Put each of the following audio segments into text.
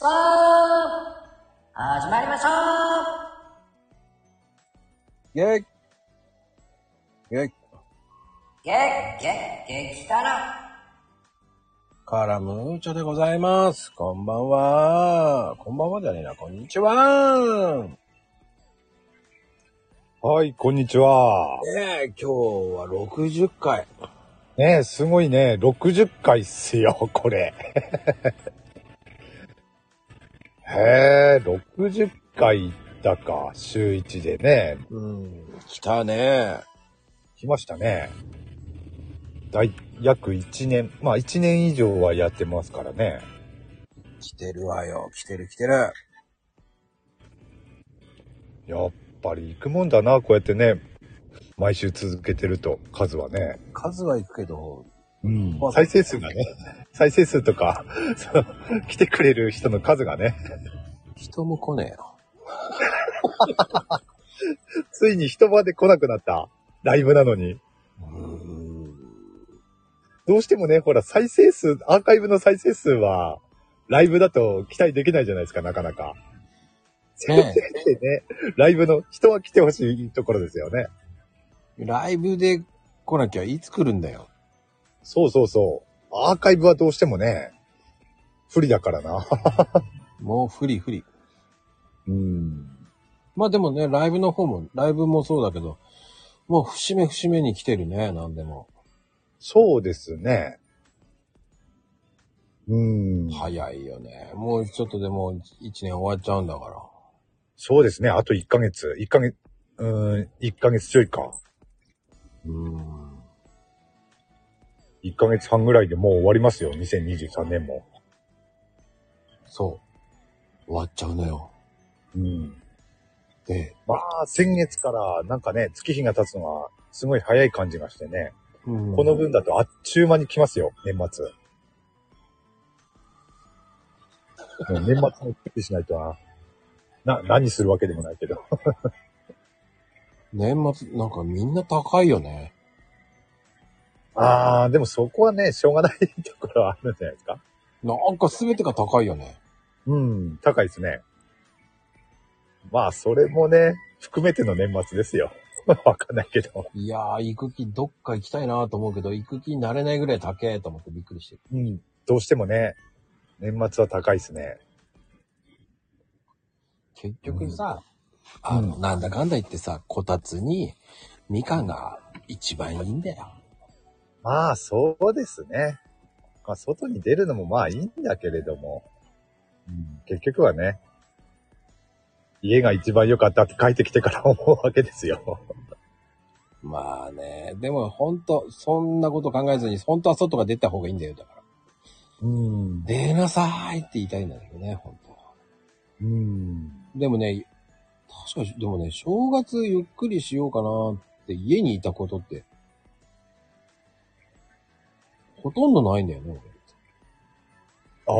さあ、始まりましょうイェイイェイゲッゲッ激辛カラムーチョでございます。こんばんは。こんばんはじゃねえな。こんにちは。はい、こんにちは。ねえ、今日は60回。ねえ、すごいね。60回っすよ、これ。へえ、60回だか、週1でね。うん、来たね。来ましたね。だい、約1年、まあ1年以上はやってますからね。来てるわよ。来てる来てる。やっぱり行くもんだな、こうやってね。毎週続けてると、数はね。数は行くけど、うん再生数がね、再生数とか、その、来てくれる人の数がね、人も来ねえよ。ついに人まで来なくなった。ライブなのに。どうしてもね、ほら、再生数、アーカイブの再生数は、ライブだと期待できないじゃないですか、なかなか。ねてね、ライブの人は来てほしいところですよね。え、ライブで来なきゃいつ来るんだよ。そうそうそう。アーカイブはどうしてもね、不利だからな。もう不利不利。うん。まあでもね、ライブの方も、ライブもそうだけど、もう節目節目に来てるね、なんでも。そうですね。うん。早いよね。もうちょっとでも一年終わっちゃうんだから。そうですね。あと1ヶ月。1ヶ月、うーん、1ヶ月ちょいか。うん。1ヶ月半ぐらいでもう終わりますよ。2023年も。そう。終わっちゃうのよ。うん。で、まあ、先月からなんかね、月日が経つのがすごい早い感じがしてね。うんこの分だとあっちゅう間に来ますよ、年末。もう年末も準備しないとな。な、何するわけでもないけど。年末、なんかみんな高いよね。ああ、でもそこはね、しょうがないところはあるんじゃないですか？なんか全てが高いよね。うん、高いですね。まあ、それもね、含めての年末ですよ。わかんないけど。いやー、行く気どっか行きたいなと思うけど、行く気になれないぐらい高えと思ってびっくりしてる。うん、どうしてもね、年末は高いですね。結局さ、あの、うんなんだかんだ言ってさ、こたつに、みかんが一番いいんだよ。まあ、そうですね。まあ、外に出るのもまあいいんだけれども、うん、結局はね、家が一番良かったって帰ってきてから思うわけですよ。まあね、でもほんと、そんなこと考えずに、本当は外が出た方がいいんだよ、だから。うん。出なさーいって言いたいんだけどね、本当は。うん。でもね、確かに、でもね、正月ゆっくりしようかなって家にいたことって、ほとんどないんだよね、ああ。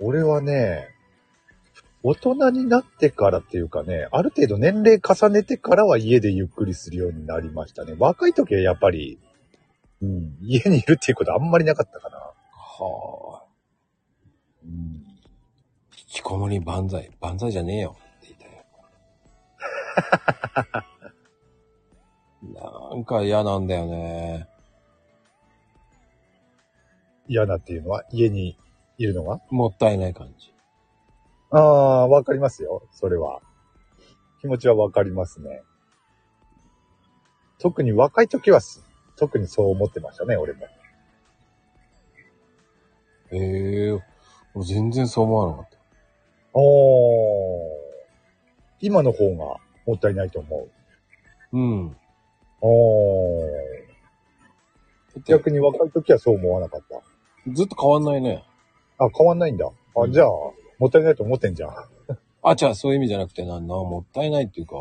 俺はね、大人になってからっていうかね、ある程度年齢重ねてからは家でゆっくりするようになりましたね。若い時はやっぱり、うん、家にいるっていうことあんまりなかったかな。はあ。うん、引きこもり万歳。万歳じゃねえよって言ったよ。なんか嫌なんだよね。嫌だっていうのは家にいるのが？もったいない感じ。ああ、わかりますよ。それは。気持ちはわかりますね。特に若い時はす、特にそう思ってましたね、俺も。へえ俺全然そう思わなかった。おー。今の方がもったいないと思う。うん。おー。逆に若い時はそう思わなかった。ずっと変わんないね。あ、変わんないんだ。あ、うんじゃあ、もったいないと思ってんじゃん。あ、じゃあそういう意味じゃなくてなんだ、もったいないっていうか、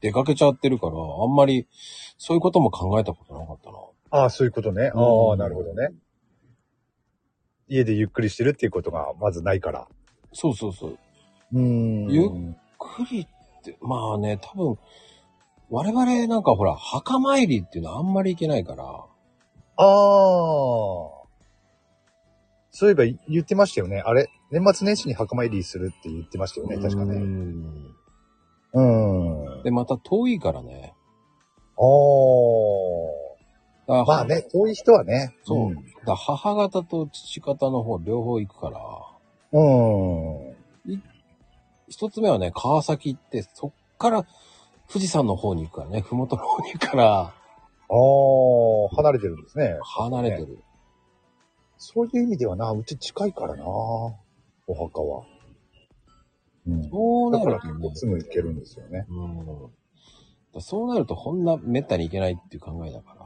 出かけちゃってるから、あんまり、そういうことも考えたことなかったな。ああ、そういうことね。あうんあ、なるほどね。家でゆっくりしてるっていうことがまずないから。そうそうそう。うーんゆっくりって、まあね、多分、我々なんかほら、墓参りっていうのはあんまり行けないから、ああ。そういえば言ってましたよね。あれ、年末年始に墓参りするって言ってましたよね、確かうね。んうん。で、また遠いからね。おー。だからまあね、遠い人はね。そう。だから母方と父方の方両方行くから、うん。うん。一つ目はね、川崎行って、そっから富士山の方に行くからね、ふもとの方に行くから、ああ、離れてるんですね。離れてる。そういう意味ではな、うち近いからな、お墓は。うん。そうだからなるとね結構、すぐ行けるんですよね。うん。だからそうなると、こんな滅多に行けないっていう考えだから。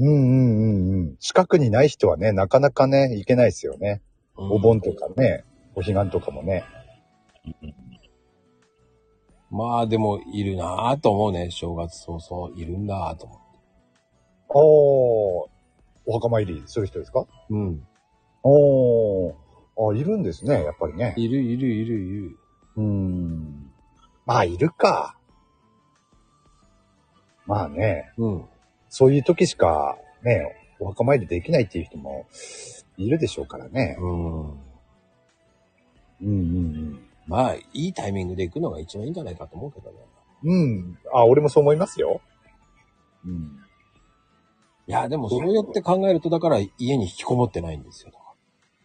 うんうんうんうん。近くにない人はね、なかなかね、行けないですよね。うんお盆とかね、お彼岸とかもね。まあでも、いるなぁと思うね。正月早々、いるんだぁと思って。ああ、お墓参りする人ですか？うん。おー。あ、いるんですね、やっぱりね。いるいるいるいる。うん。まあ、いるか。まあね、うん。そういう時しか、ね、お墓参りできないっていう人もいるでしょうからね。うん。うんうんまあ、いいタイミングで行くのが一番いいんじゃないかと思うけどね。うん。うん。あ、俺もそう思いますよ。うん。いや、でもそうやって考えると、だから家に引きこもってないんですよ。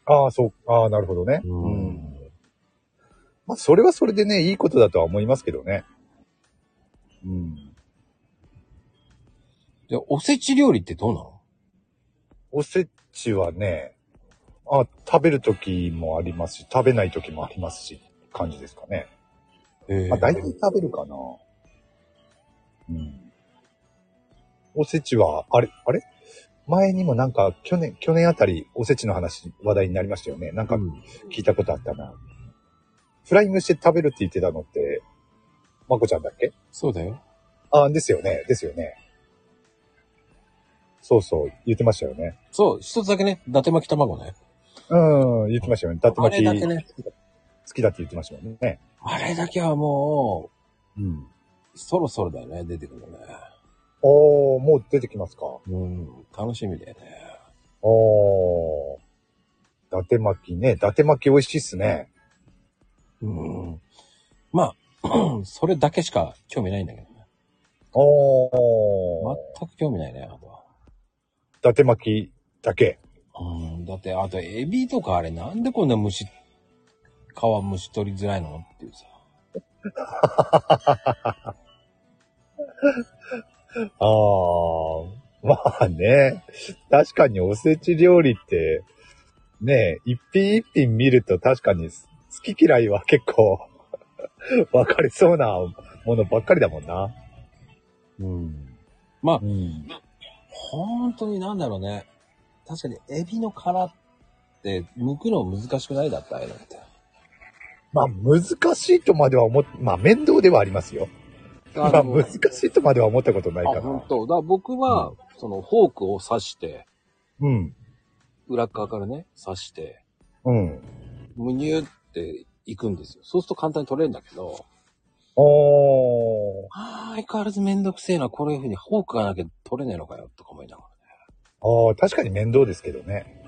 ああ、そう、ああ、なるほどね。うんまあ、それはそれでね、いいことだとは思いますけどね。うん。で、おせち料理ってどうなの？おせちはね、あ、食べる時もありますし、食べない時もありますし、感じですかね。えまあ、大体食べるかな。うん。おせちは、あれ、あれ？前にもなんか、去年、去年あたり、おせちの話、話題になりましたよね。なんか、聞いたことあったな。フライングして食べるって言ってたのって、まこちゃんだっけ？そうだよ。あ、ですよね。ですよね。そうそう、言ってましたよね。そう、一つだけね、伊達巻き卵ね。うん、言ってましたよね。だってあ巻き、れだけね。好きだって言ってましたもんね。あれだけはもうん。う、そろそろだよね、出てくるのね。おー、もう出てきますか。うん、楽しみだよね。おー。伊達巻きね。伊達巻き美味しいっすね。うん。まあ、それだけしか興味ないんだけどね。おー。全く興味ないね、あとは。伊達巻きだけ。うん、だって、あと、エビとかあれ、なんでこんな虫、皮虫取りづらいのっていうさ。あー。まあね。確かにおせち料理って、ね一品一品見ると確かに好き嫌いは結構 分かりそうなものばっかりだもんな。うん。まあ、うん。本当になんだろうね。確かに、エビの殻って、剥くの難しくないだって、ああいうのって。まあ難しいとまでは思っ、まあ面倒ではありますよ。まあ難しいとまでは思ったことないあ、かな。本当。だ僕は、その、フォークを刺して、うん。裏側からね、刺して、うん。むにゅっていくんですよ。そうすると簡単に取れるんだけど、おー。あー相変わらずめんどくせえな、こういう風にフォークがなきゃ取れねえのかよ、とか思いながらね。ああ、確かに面倒ですけどね。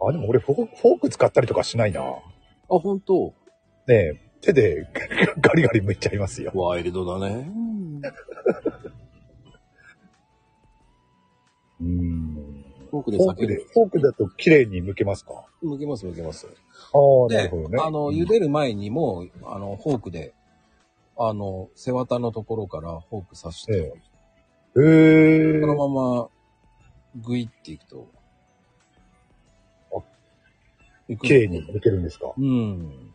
あ、でも俺フォーク使ったりとかしないな。あ、本当？ねえ、手で ガリガリ剥いちゃいますよ。ワイルドだね。うん。フォークでフォークで、フォークだと綺麗に剥けますか？剥けます、剥けます。ああ、なでるほどね。あの、茹でる前にも、あの、フォークで、あの、背わたのところからフォーク刺して、えへえ。そのまま、グイっていくと、あいく綺麗に剥けるんですか？うん。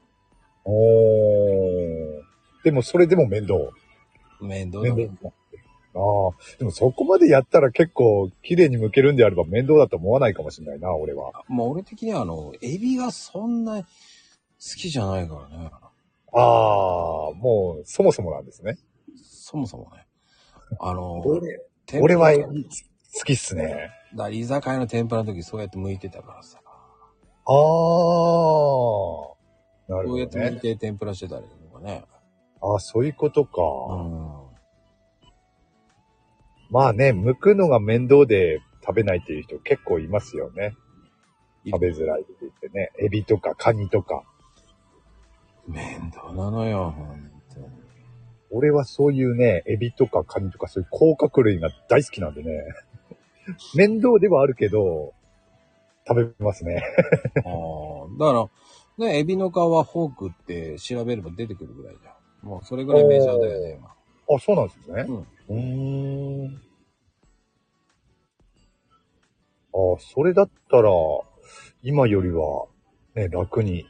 おー。でもそれでも面倒。面倒だ面倒。ああ。でもそこまでやったら結構綺麗に剥けるんであれば面倒だと思わないかもしれないな、俺は。もう俺的にはあの、エビがそんな好きじゃないからね。ああ、もうそもそもなんですね。そもそもね。あの、俺俺は好きっすね。だから居酒屋の天ぷらの時そうやって剥いてたからさ。ああ。なるほどそうやってね。て天ぷらしてたりとかね。ああ、そういうことか。うん。まあね、剥くのが面倒で食べないっていう人結構いますよね。食べづらいって言ってね。エビとかカニとか。面倒なのよ、ほんとに。俺はそういうね、エビとかカニとかそういう甲殻類が大好きなんでね。面倒ではあるけど、食べますね。ああ、だから、ね、エビの皮フォークって調べれば出てくるぐらいじゃん。もうそれぐらいメジャーだよね、今。あ、そうなんですね。うん。うーん。あそれだったら、今よりは、ね、楽に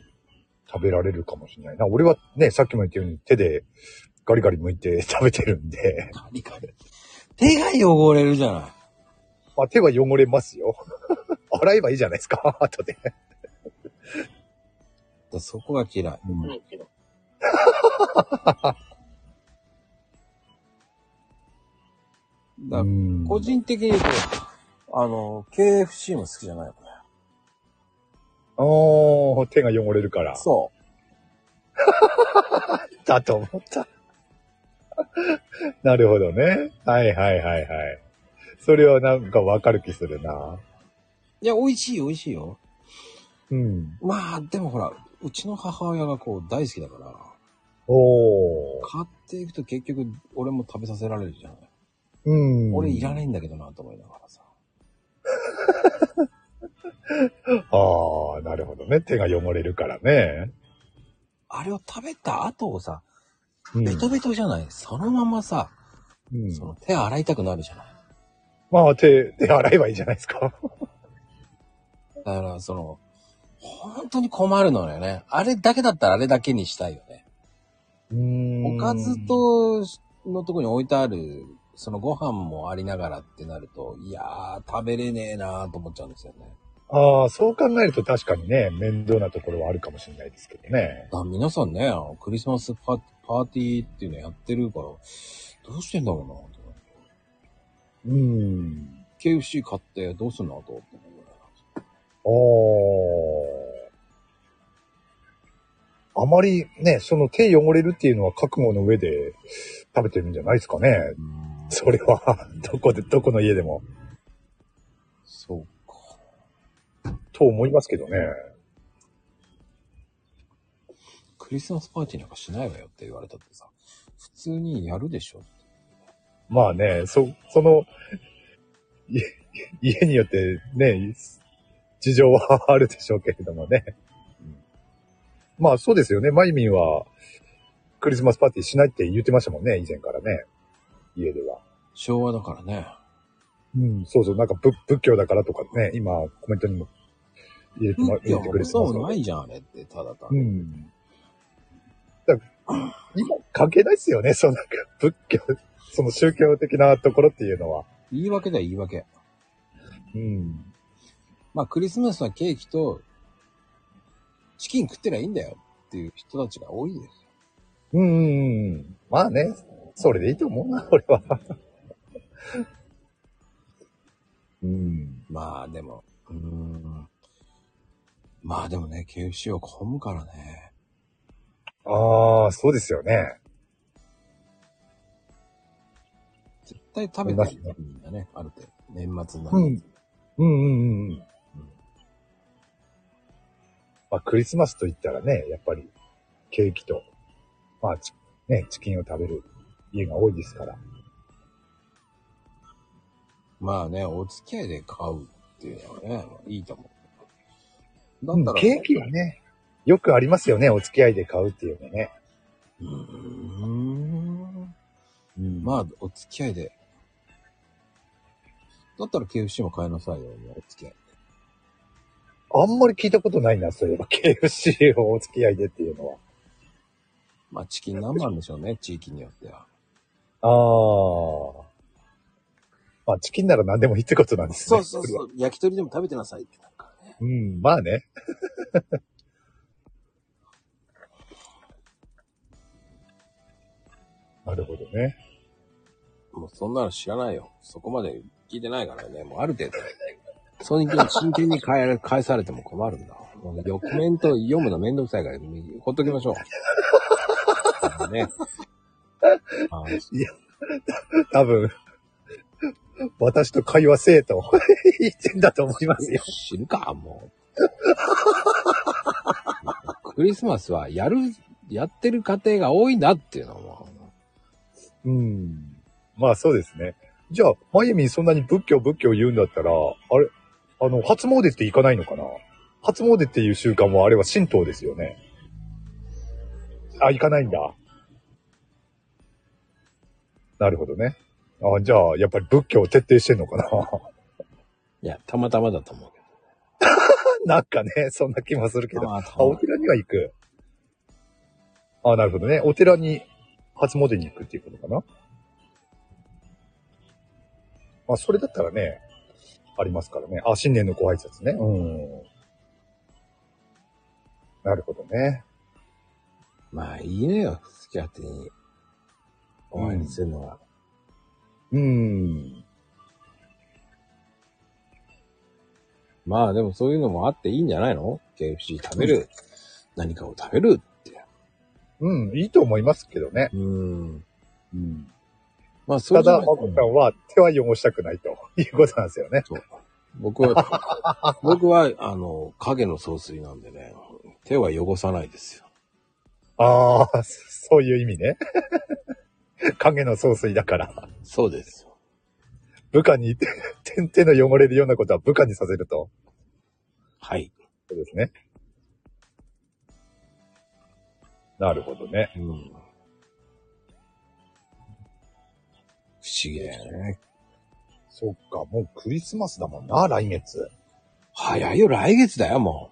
食べられるかもしれないな。俺はね、さっきも言ったように手でガリガリ剥いて食べてるんで、カリカリ。手が汚れるじゃない。まあ手は汚れますよ。洗えばいいじゃないですか、後で。だそこが嫌い。だうん個人的に言うと、あの、KFC も好きじゃないよね。おー、手が汚れるから。そ だと思った。なるほどね。はいはいはいはい。それはなんかわかる気するな。う。いや、美味しい美味しいよ。うん。まあ、でもほら、うちの母親がこう大好きだから、おー。買っていくと結局俺も食べさせられるじゃない。うん。俺いらないんだけどなと思いながらさ。ああ、なるほどね。手が汚れるからね。あれを食べた後をさ、うんベトベトじゃない、そのままさ、うんその手洗いたくなるじゃない？まあ、手、手洗えばいいじゃないですか。だから、その、本当に困るのよね。あれだけだったらあれだけにしたいよね。おかず、とのとこに置いてある、そのご飯もありながらってなると、いやー、食べれねえなーと思っちゃうんですよね。ああ、そう考えると確かにね、面倒なところはあるかもしれないですけどね。だから皆さんね、あのクリスマスパパーティーっていうのやってるから、どうしてんだろうん。KFC 買ってどうすんのと思って。ああ。あまりね、その手汚れるっていうのは覚悟の上で食べてるんじゃないですかね。うんそれは、どこで、どこの家でも。そうか。と思いますけどね。クリスマスパーティーなんかしないわよって言われたってさ、普通にやるでしょまあね、そ、その、い家によってね、事情はあるでしょうけれどもね。うんまあそうですよね。マイミンはクリスマスパーティーしないって言ってましたもんね、以前からね。家では。昭和だからね。うん、そうそう、なんか仏仏教だからとかね、今コメントにも入れて,、ま、入れてくれてますそうないじゃん、あれって、ただ単うに。ん。だ今関係ないっすよね、そのなんか仏教、その宗教的なところっていうのは。言い訳だよ、言い訳。うん。まあ、クリスマスはケーキと、チキン食ってりゃいいんだよっていう人たちが多いですよ。うんうんうん。まあね、それでいいと思うな、俺は。うん。まあ、でも、うーん。まあでもね、KFC は混むからね。ああ、そうですよね。対食べたいね、みんなね、ある程度。年末になる。うん。うんうんうんうん。まあ、クリスマスと言ったらね、やっぱり、ケーキと、まあ、チね、チキンを食べる家が多いですから。まあね、お付き合いで買うっていうのはね、いいと思う。だったら、ケーキはね、よくありますよね、お付き合いで買うっていうのね。うーん。うんまあ、お付き合いで。だったら KFC も買いなさいよ、お付き合い。あんまり聞いたことないな、そういえば、KFC をお付き合いでっていうのは。まあ、チキン南蛮でしょうね、地域によっては。ああ。まあ、チキンなら何でもいいってことなんですね。そうそうそう。焼き鳥でも食べてなさいってなるからね。うん、まあね。なるほどね。もうそんなの知らないよ。そこまで聞いてないからね。もうある程度。そういう真剣に返ら返されても困るんだ。もうコメント読むのめんどくさいから、ほっときましょう。ね。あ多分、私と会話せえと言ってんだと思いますよ。知るか、もクリスマスはやる、やってる家庭が多いんだっていうのも。うん。まあそうですね。じゃあ、まゆみんそんなに仏教仏教言うんだったら、あれ、あの、初詣って行かないのかな？初詣っていう習慣もあれは神道ですよね。あ、行かないんだ。なるほどね。あ、じゃあ、やっぱり仏教を徹底してんのかな？いや、たまたまだと思うけ なんかね、そんな気もするけど。あ、お寺には行く。あ、なるほどね。お寺に初詣に行くっていうことかな？まあ、それだったらね、ありますからね。あ、新年のご挨拶ね。うん。なるほどね。まあいいのよ。好き勝手に。お参りするのは。うん。まあでもそういうのもあっていいんじゃないの ?KFC 食べる。何かを食べるって。うん、いいと思いますけどね。うん。うん。まあそうただ、じゃないまこさんは手は汚したくないということなんですよね。僕は、僕は、あの、影の総帥なんでね、手は汚さないですよ。ああ、そういう意味ね。影の総帥だから。そうですよ。部下に手手 の汚れるようなことは部下にさせると。はい。そうですね。なるほどね。うん。不思議だよね。そっか、もうクリスマスだもんな、来月。早いよ、来月だよ、も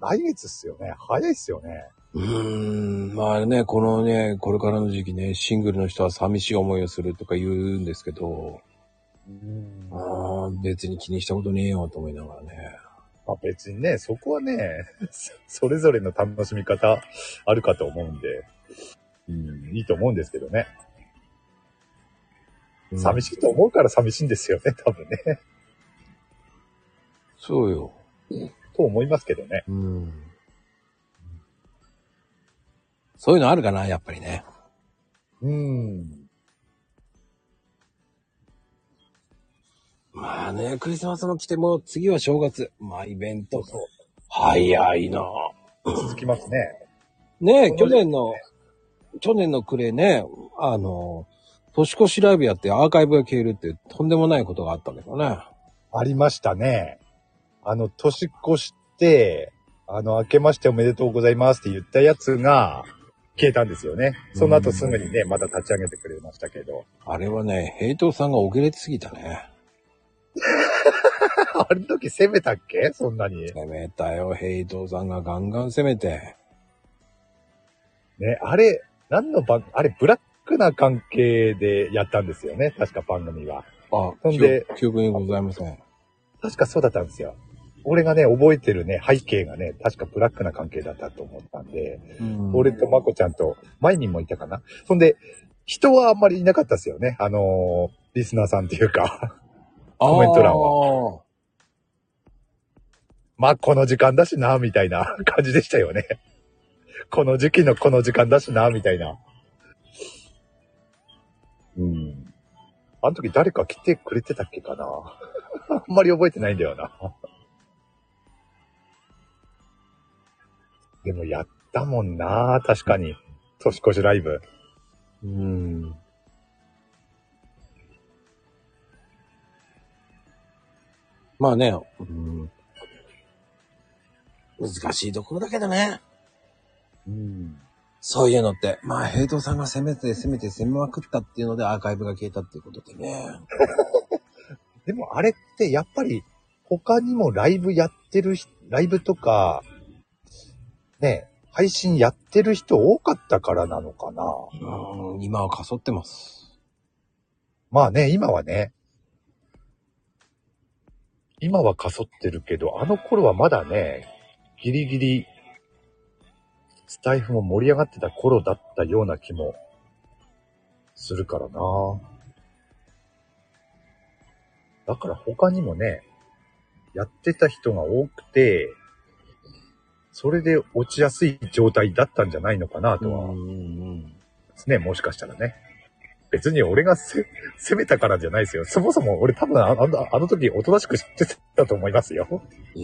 来月っすよね。早いっすよね。う。うーん、まあね、このね、これからの時期ね、シングルの人は寂しい思いをするとか言うんですけど、うんあー別に気にしたことねえよと思いながらね。まあ別にね、そこはね、そ それぞれの楽しみ方あるかと思うんで、うん、いいと思うんですけどね。寂しい。と思うから寂しいんですよね、多分ね。そうよ。と思いますけどね。うん。そういうのあるかな、やっぱりね。うん。まあね、クリスマスも来ても、次は正月。まあイベント。そう早いな続きますね。ねえ、去年の、去年の暮れね、あの、年越しライブやってアーカイブが消えるってとんでもないことがあったんだけどね。ありましたね。あの、年越して、あの、明けましておめでとうございますって言ったやつが消えたんですよね。その後すぐにね、また立ち上げてくれましたけど。あれはね、ヘイトさんが遅れてすぎたね。あの時攻めたっけ？そんなに。攻めたよ、ヘイトさんがガンガン攻めて。ね、あれ、何の番、あれ、ブラックな関係でやったんですよね。確か番組は。あ、ほんで記憶にございません。確かそうだったんですよ。俺がね、覚えてるね、背景がね、確かブラックな関係だったと思ったんで、うん俺とまこちゃんと、前にもいたかな？そんで、人はあんまりいなかったですよね。あのーリスナーさんっていうか。コメント欄は。まあ、この時間だしな、みたいな感じでしたよね。この時期のこの時間だしな、みたいな。うん。あの時誰か来てくれてたっけかな？あんまり覚えてないんだよな。でもやったもんな、確かに。年越しライブ。うん。まあね、うん、難しいところだけどね。うん。そういうのって。まあ、ヘイトさんが攻めて攻めて攻めまくったっていうのでアーカイブが消えたっていうことでね。でもあれってやっぱり他にもライブやってる人、ライブとか、ね、配信やってる人多かったからなのかな。うん、今はかそってます。まあね、今はね。今はかそってるけど、あの頃はまだね、ギリギリ、スタイフも盛り上がってた頃だったような気もするからな。だから他にもね、やってた人が多くて、それで落ちやすい状態だったんじゃないのかなとは、うんうんね、もしかしたらね。別に俺がせ攻めたからじゃないですよ。そもそも俺多分ああのあの時おとなしくしてたと思いますよ。え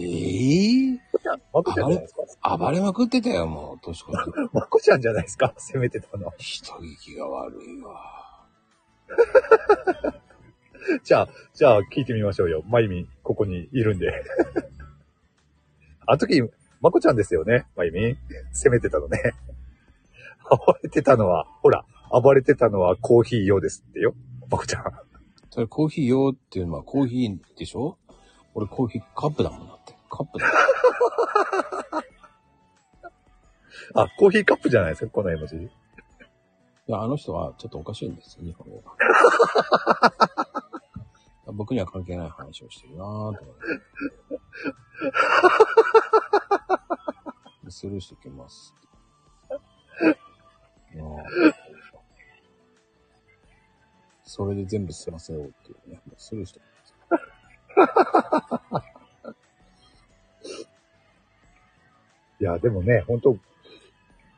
えまこちゃんじゃないですか。暴れまくってたよ、もう、年越し。まこちゃんじゃないですか？攻めてたの。人聞きが悪いわ。じゃあ、じゃあ聞いてみましょうよ。まゆみ、ここにいるんで。あの時、まこちゃんですよね？まゆみ。攻めてたのね。暴れてたのは、ほら、暴れてたのはコーヒー用ですってよ。まこちゃん。それコーヒー用っていうのはコーヒーでしょ？俺コーヒーカップだもんだって。カップだ。あ、コーヒーカップじゃないですか、この絵文字。いや、あの人はちょっとおかしいんですよ、日本語が。僕には関係ない話をしてるなぁと思って。スルーしておきます。それで全部済ませようっていうね。もうスルーしておきます。いや、でもね、本当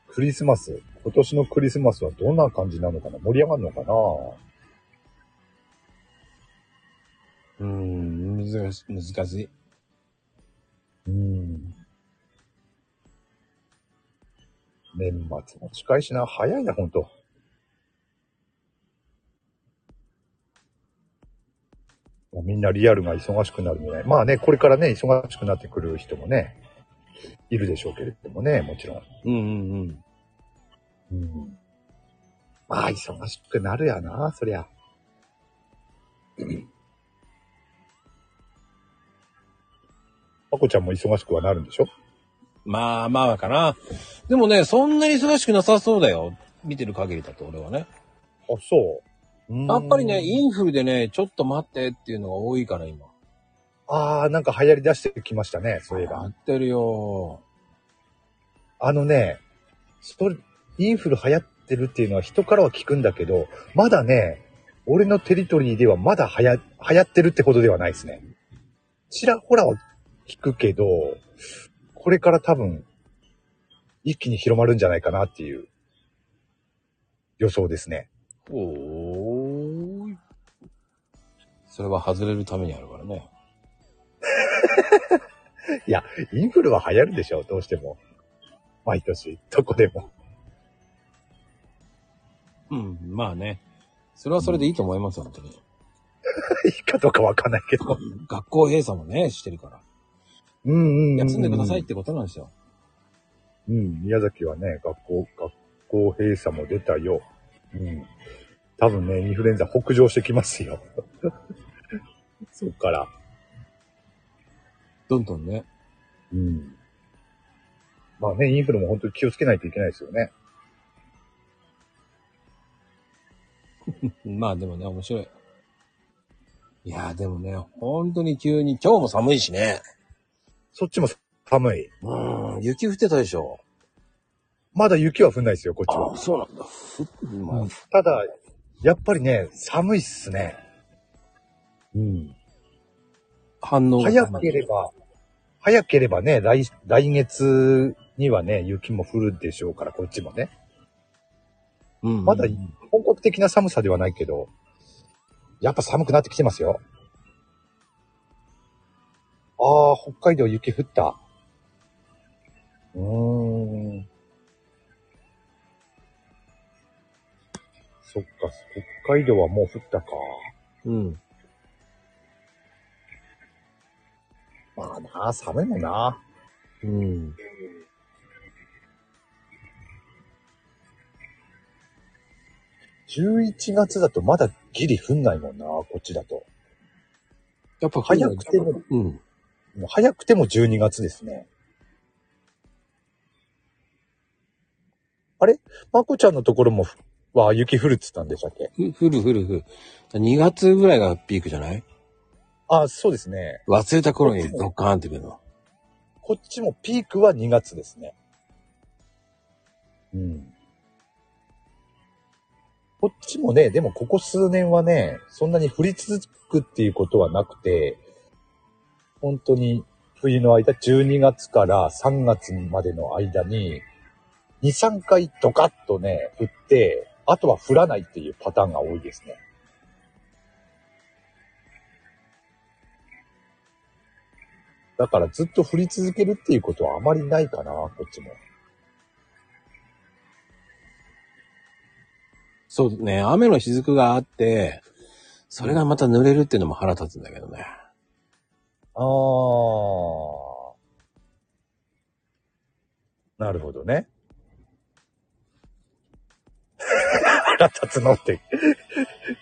クリスマス、今年のクリスマスはどんな感じなのかな？盛り上がるのかな？うーん、難し難しい。うん。年末も近いしな、早いな、ほんと。みんなリアルが忙しくなるね。まあね、これからね、忙しくなってくる人もね、いるでしょうけれどもね、もちろん。うんうんうん。うん。まあ、忙しくなるやな、そりゃ。まこちゃんも忙しくはなるんでしょ？まあまあかな。でもね、そんなに忙しくなさそうだよ。見てる限りだと俺はね。あ、そう。やっぱりね、インフルでね、ちょっと待ってっていうのが多いから今。ああ、なんか流行り出してきましたね、そういえば。やってるよ。あのね、それインフル流行ってるっていうのは人からは聞くんだけど、まだね、俺のテリトリーではまだ流行流行ってるってほどではないですね。ちらほらは聞くけど、これから多分、一気に広まるんじゃないかなっていう予想ですね。おーい。それは外れるためにあるからね。インフルは流行るでしょ、どうしても。毎年、どこでも。うん、まあね。それはそれでいいと思います、本当に。いいかどうかわかんないけど。学校閉鎖もね、してるから。うんうん、うん。休んでくださいってことなんですよ。うん、宮崎はね、学校、学校閉鎖も出たよ。うん。多分ね、インフルエンザ北上してきますよ。そっから。どんどんね。うん。まあね、インフルも本当に気をつけないといけないですよね。まあでもね、面白い。いやーでもね、本当に急に、今日も寒いしね。そっちも寒い。うん、雪降ってたでしょ。まだ雪は降んないですよ、こっちは。そうなんだ。ふまあただ、やっぱりね、寒いっすね。うん。反応が早ければ、早ければね、来、来月にはね、雪も降るでしょうから、こっちもね。うん、まだ本格的な寒さではないけど、やっぱ寒くなってきてますよ。ああ、北海道雪降った。うーん。そっか、北海道はもう降ったか。うん。まあな、寒いもんな。うん。11月だとまだギリ降んないもんな、こっちだと。やっぱ早くても、うん。もう早くても12月ですね。あれ？まこちゃんのところも、は雪降るっつったんでしたっけ？ふ降る降る降る。2月ぐらいがピークじゃない？あ、そうですね。忘れた頃にドッカーンってくるの。こっちもピークは2月ですね。うん。こっちもね、でもここ数年はね、そんなに降り続くっていうことはなくて、本当に冬の間、12月から3月までの間に、2、3回ドカッとね、降って、あとは降らないっていうパターンが多いですね。だからずっと降り続けるっていうことはあまりないかな、こっちも。そうね、雨の雫があって、それがまた濡れるっていうのも腹立つんだけどね。ああ。なるほどね。腹立つのって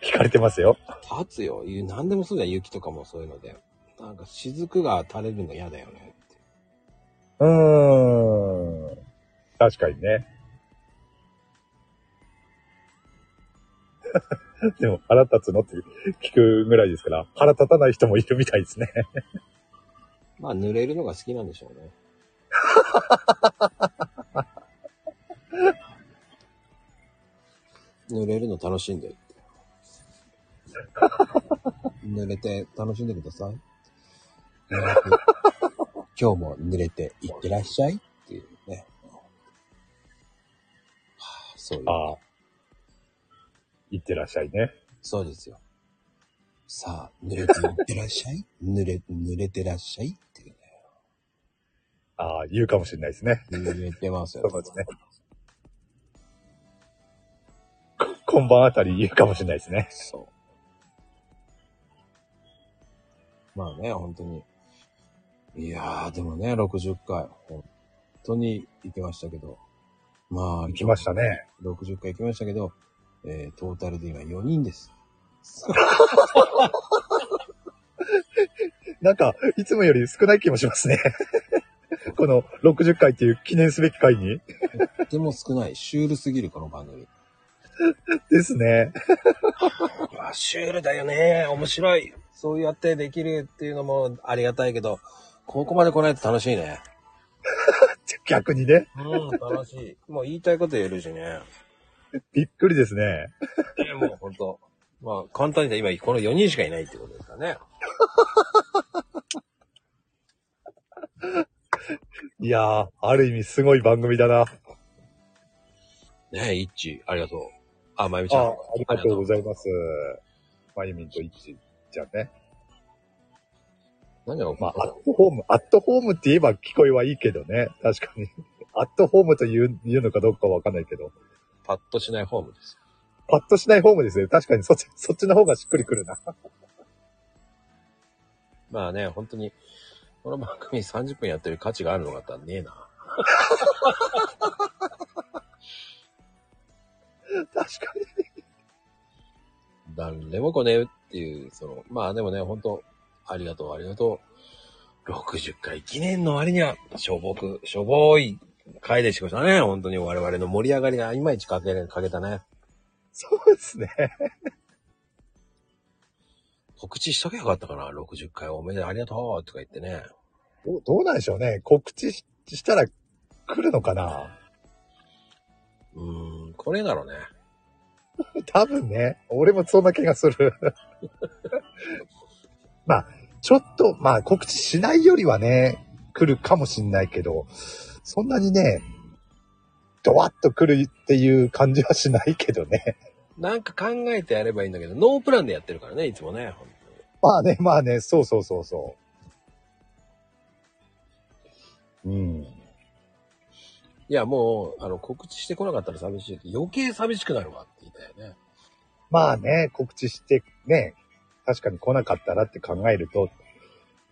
聞かれてますよ。立つよ。何でもそうだよ。雪とかもそういうので。なんか雫が垂れるの嫌だよねって。うーん。確かにね。でも腹立つのって聞くぐらいですから、腹立たない人もいるみたいですね。まあ濡れるのが好きなんでしょうね。濡れるの楽しんでって。濡れて楽しんでください。今日も濡れていってらっしゃいっていうね。はあ、そういう。ああ。いってらっしゃいね。そうですよ。さあ、濡れていってらっしゃい？濡れ、濡れてらっしゃいっていうね。ああ、言うかもしれないですね。濡れてますよ。そうですね。こ今晩あたり言うかもしれないですね。そう。まあね、本当に。いやー、でもね、60回、本当に行きましたけど。まあ、行きましたね。60回行きましたけど、えー、トータルで今4人です。なんか、いつもより少ない気もしますね。この60回っていう記念すべき回に。でも少ない。シュールすぎる、この番組。ですね。シュールだよね。面白い。そうやってできるっていうのもありがたいけど、ここまで来ないと楽しいね。逆にね。うん、楽しい。もう言いたいこと言えるしね。びっくりですね。えもう本当まあ、簡単に言今この4人しかいないってことですからね。いやー、ある意味すごい番組だな。ねえ、イッチ、ありがとう。あ、まゆみちゃん。あありがとうございます。まゆみんといちちゃんね。何が、まあ、アットホーム、アットホームって言えば聞こえはいいけどね。確かに。アットホームと言う、言うのかどうかわかんないけど。パッとしないホームです。パッとしないホームですね。確かにそっち、そっちの方がしっくりくるな。まあね、本当に、この番組30分やってる価値があるのかってねえな。確かに。誰も来ねえっていう、その、まあでもね、本当ありがとう、ありがとう。60回記念の割には、しょぼく、しょぼい回でしましたね。本当に我々の盛り上がりがいまいちかけ、かけたね。そうですね。告知しとけばよかったかな。60回おめでとう、ありがとうとか言ってね。どうどうなんでしょうね。告知ししたら来るのかなうーん、これだろうね。多分ね。俺もそんな気がする。まあ、ちょっと、まあ告知しないよりはね、来るかもしんないけど、そんなにね、ドワッと来るっていう感じはしないけどね。なんか考えてやればいいんだけど、ノープランでやってるからね、いつもね。まあね、まあね、そうそうそうそう。うん。いや、もう、あの、告知してこなかったら寂しい。余計寂しくなるわって言ったよね。まあね、告知してね、確かに来なかったらって考えると、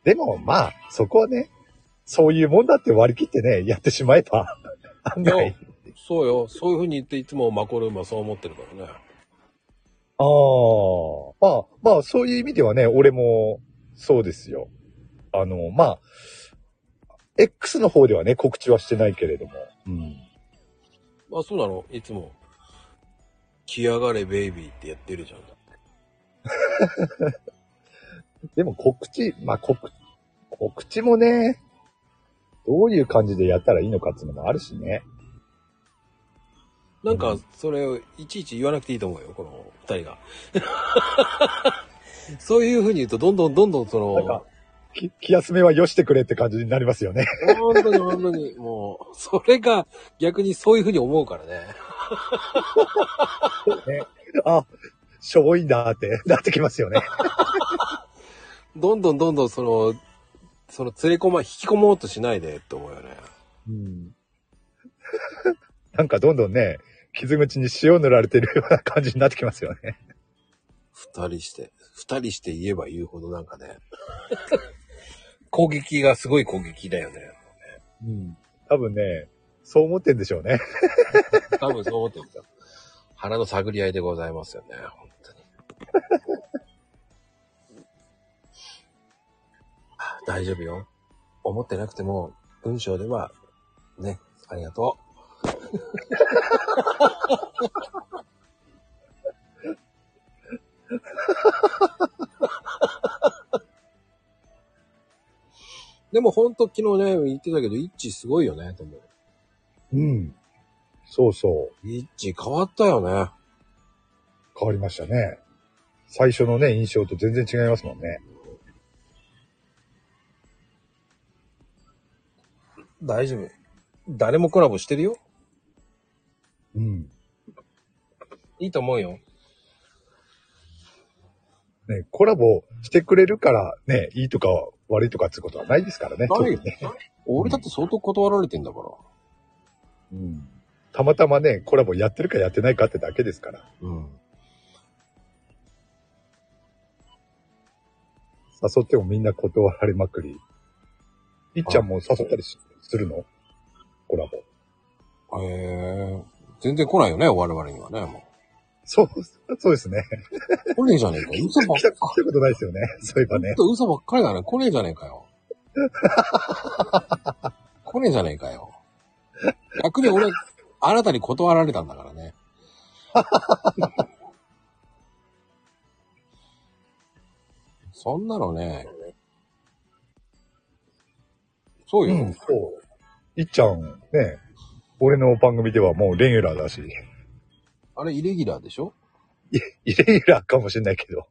でもまあ、そこはね、そういうもんだって割り切ってね、やってしまえば、案外。そうよ。そういう風に言っていつもマコルームはそう思ってるからね。ああ、まあ、まあ、そういう意味ではね、俺も、そうですよ。あの、まあ、X の方ではね、告知はしてないけれども。うん。あ、そうなの？いつも。来やがれベイビーってやってるじゃん。でも告知、まあ、告、告知もね、どういう感じでやったらいいのかっていうのもあるしね。なんかうん、それをいちいち言わなくていいと思うよ、この二人が。そういう風に言うと、どんどんどんどんそなんかの、き気休めはよしてくれって感じになりますよね。本当に本当に、もう、それが逆にそういう風に思うからね。あ、しょぼいんだって なってきますよね。どんどんどんどんその、その連れ込ま、引き込もうとしないでって思うよね。うん。なんかどんどんね、傷口に塩塗られてるような感じになってきますよね。二人して、二人して言えば言うほどなんかね、攻撃がすごい攻撃だよね。うん。多分ね、そう思ってんでしょうね。多分そう思ってるんですよ。腹の探り合いでございますよね。大丈夫よ。思ってなくても、文章では、ね、ありがとう。でも本当昨日ね、言ってたけど、イッチすごいよね、と思う。うん。そうそう。イッチ変わったよね。変わりましたね。最初のね、印象と全然違いますもんね。大丈夫。誰もコラボしてるよ。うん。いいと思うよ。ね、コラボしてくれるからね、いいとか悪いとかってことはないですからね。ない特にね。俺だって相当断られてんだから。うん。たまたまね、コラボやってるかやってないかってだけですから。うん。誘ってもみんな断られまくり。いっちゃんも誘ったりしするの？コラボ。へえ。全然来ないよね、我々にはね、もそう、そうですね。う。来ねえじゃねえか。嘘ばっか来たことないですよね。そういえばね嘘ばっかりだね。来ねえじゃねえかよ。来ねえじゃねえかよ。逆に俺、あなたに断られたんだからね。そんなのね。そうよ。うん、そう。いっちゃん、ね、俺の番組ではもうレギュラーだし、あれ、イレギュラーでしょ？イレギュラーかもしれないけど。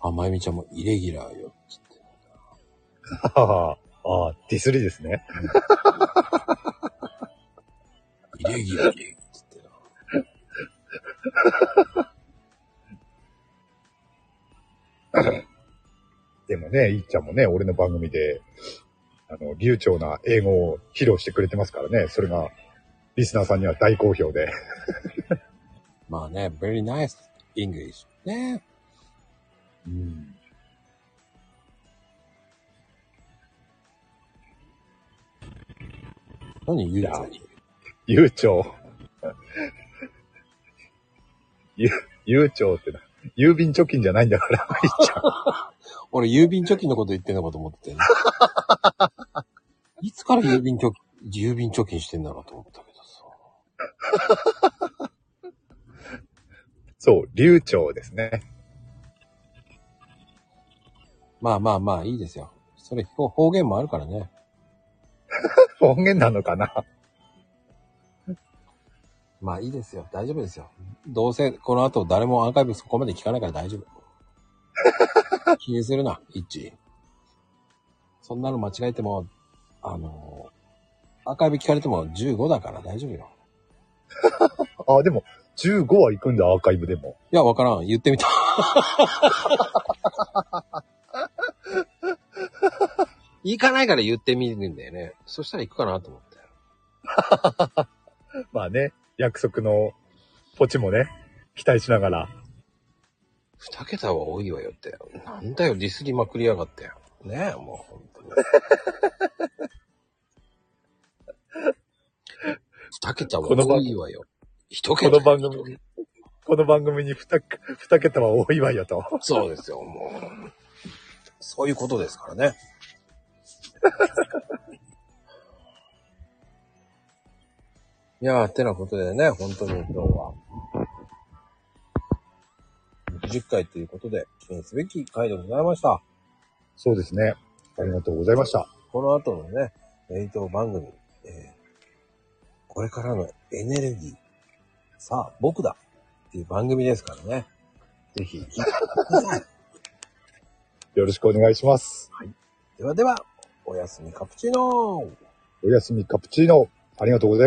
あ、まゆみちゃんもイレギュラーよ。つって。ああ、ああ、ディスリですね。イレギュラーで。つってな。でもね、いっちゃんもね、俺の番組で、あの、流暢な英語を披露してくれてますからね。それが、リスナーさんには大好評で。まあね、very nice English. ね。うん。何言うの悠長。ゆ、悠長 ってな。郵便貯金じゃないんだから、いっちゃん。俺、郵便貯金のこと言ってんのかと思ってて、ね。いつから郵便貯金、郵便貯金してんだろうと思ったけどさ。そう、流暢ですね。まあまあまあ、いいですよ。それ、方方言もあるからね。方言なのかな？まあいいですよ。大丈夫ですよ。どうせ、この後誰もアーカイブそこまで聞かないから大丈夫。気にするな、一致。そんなの間違えても、あのアーカイブ聞かれても15だから大丈夫よ。あ、でも、15は行くんだ、アーカイブでも。いや、わからん。言ってみた。行かないから言ってみるんだよね。そしたら行くかなと思って。まあね、約束のポチもね、期待しながら。二桁は多いわよって。なんだよ、ディスりまくりやがって。ねえ、もう本当に。二桁は多いわよ。一こ桁の番組に、この番組に二二桁は多いわよと。そうですよ、もう。そういうことですからね。いやー、てなことでね、本当に今日は、60回ということで、記念すべき回でございました。そうですね。ありがとうございました。この後のね、エイト番組、えーこれからのエネルギー、さあ、僕だっていう番組ですからね。ぜひ。よろしくお願いします。ではでは、おやすみカプチーノおやすみカプチーノ。ありがとうございました。